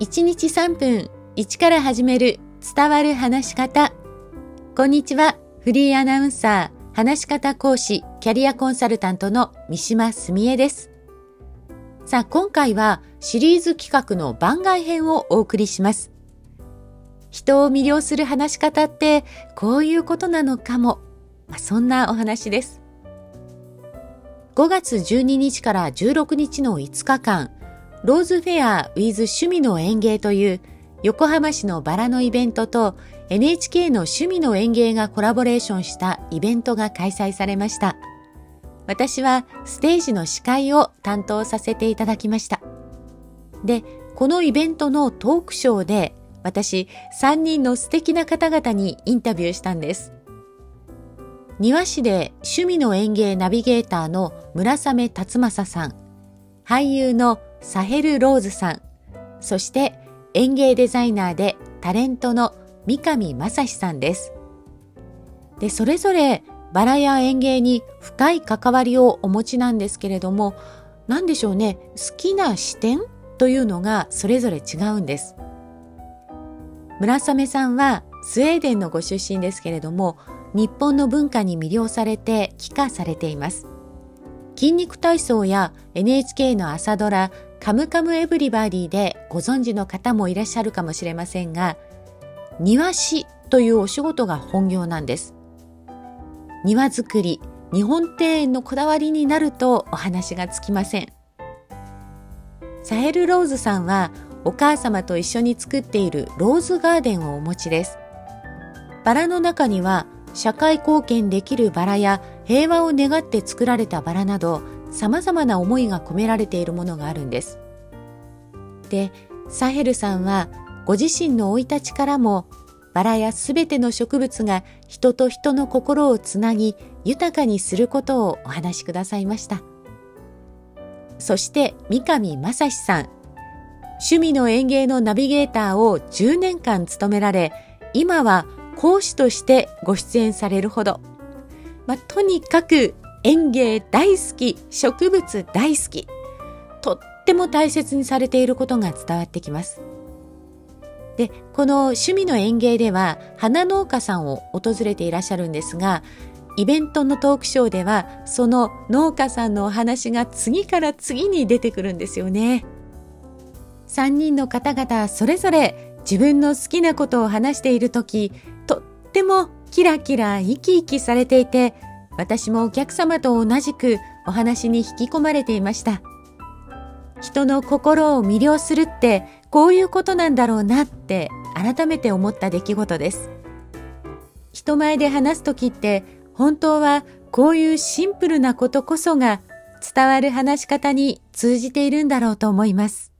1日3分1から始める伝わる話し方。こんにちは。フリーアナウンサー、話し方講師、キャリアコンサルタントの三島澄江です。さあ、今回はシリーズ企画の番外編をお送りします。人を魅了する話し方ってこういうことなのかも。まあ、そんなお話です。5月12日から16日の5日間、ローズフェア with 趣味の園芸という横浜市のバラのイベントと NHK の趣味の園芸がコラボレーションしたイベントが開催されました。私はステージの司会を担当させていただきました。で、このイベントのトークショーで私3人の素敵な方々にインタビューしたんです。庭師で趣味の園芸ナビゲーターの村雨達正さん、俳優のサヘル・ローズさん、そして園芸デザイナーでタレントの三上正史さんです。で、それぞれバラや園芸に深い関わりをお持ちなんですけれども、何でしょうね、好きな視点というのがそれぞれ違うんです。村雨さんはスウェーデンのご出身ですけれども、日本の文化に魅了されて帰化されています。筋肉体操や NHK の朝ドラカムカムエブリバディでご存知の方もいらっしゃるかもしれませんが、庭師というお仕事が本業なんです。庭作り、日本庭園のこだわりになるとお話がつきません。サヘル・ローズさんはお母様と一緒に作っているローズガーデンをお持ちです。バラの中には社会貢献できるバラや平和を願って作られたバラなど様々な思いが込められているものがあるんです。で、サヘルさんはご自身の生い立ちからもバラやすべての植物が人と人の心をつなぎ豊かにすることをお話しくださいました。そして三上正史さん。趣味の園芸のナビゲーターを10年間務められ、今は講師としてご出演されるほど。まあ、とにかく園芸大好き、植物大好き。とっても大切にされていることが伝わってきます。で、この趣味の園芸では花農家さんを訪れていらっしゃるんですが、イベントのトークショーではその農家さんのお話が次から次に出てくるんですよね。3人の方々それぞれ自分の好きなことを話している時ってもキラキラ生き生きされていて私もお客様と同じくお話に引き込まれていました。人の心を魅了するってこういうことなんだろうなって改めて思った出来事です。人前で話す時って本当はこういうシンプルなことこそが伝わる話し方に通じているんだろうと思います。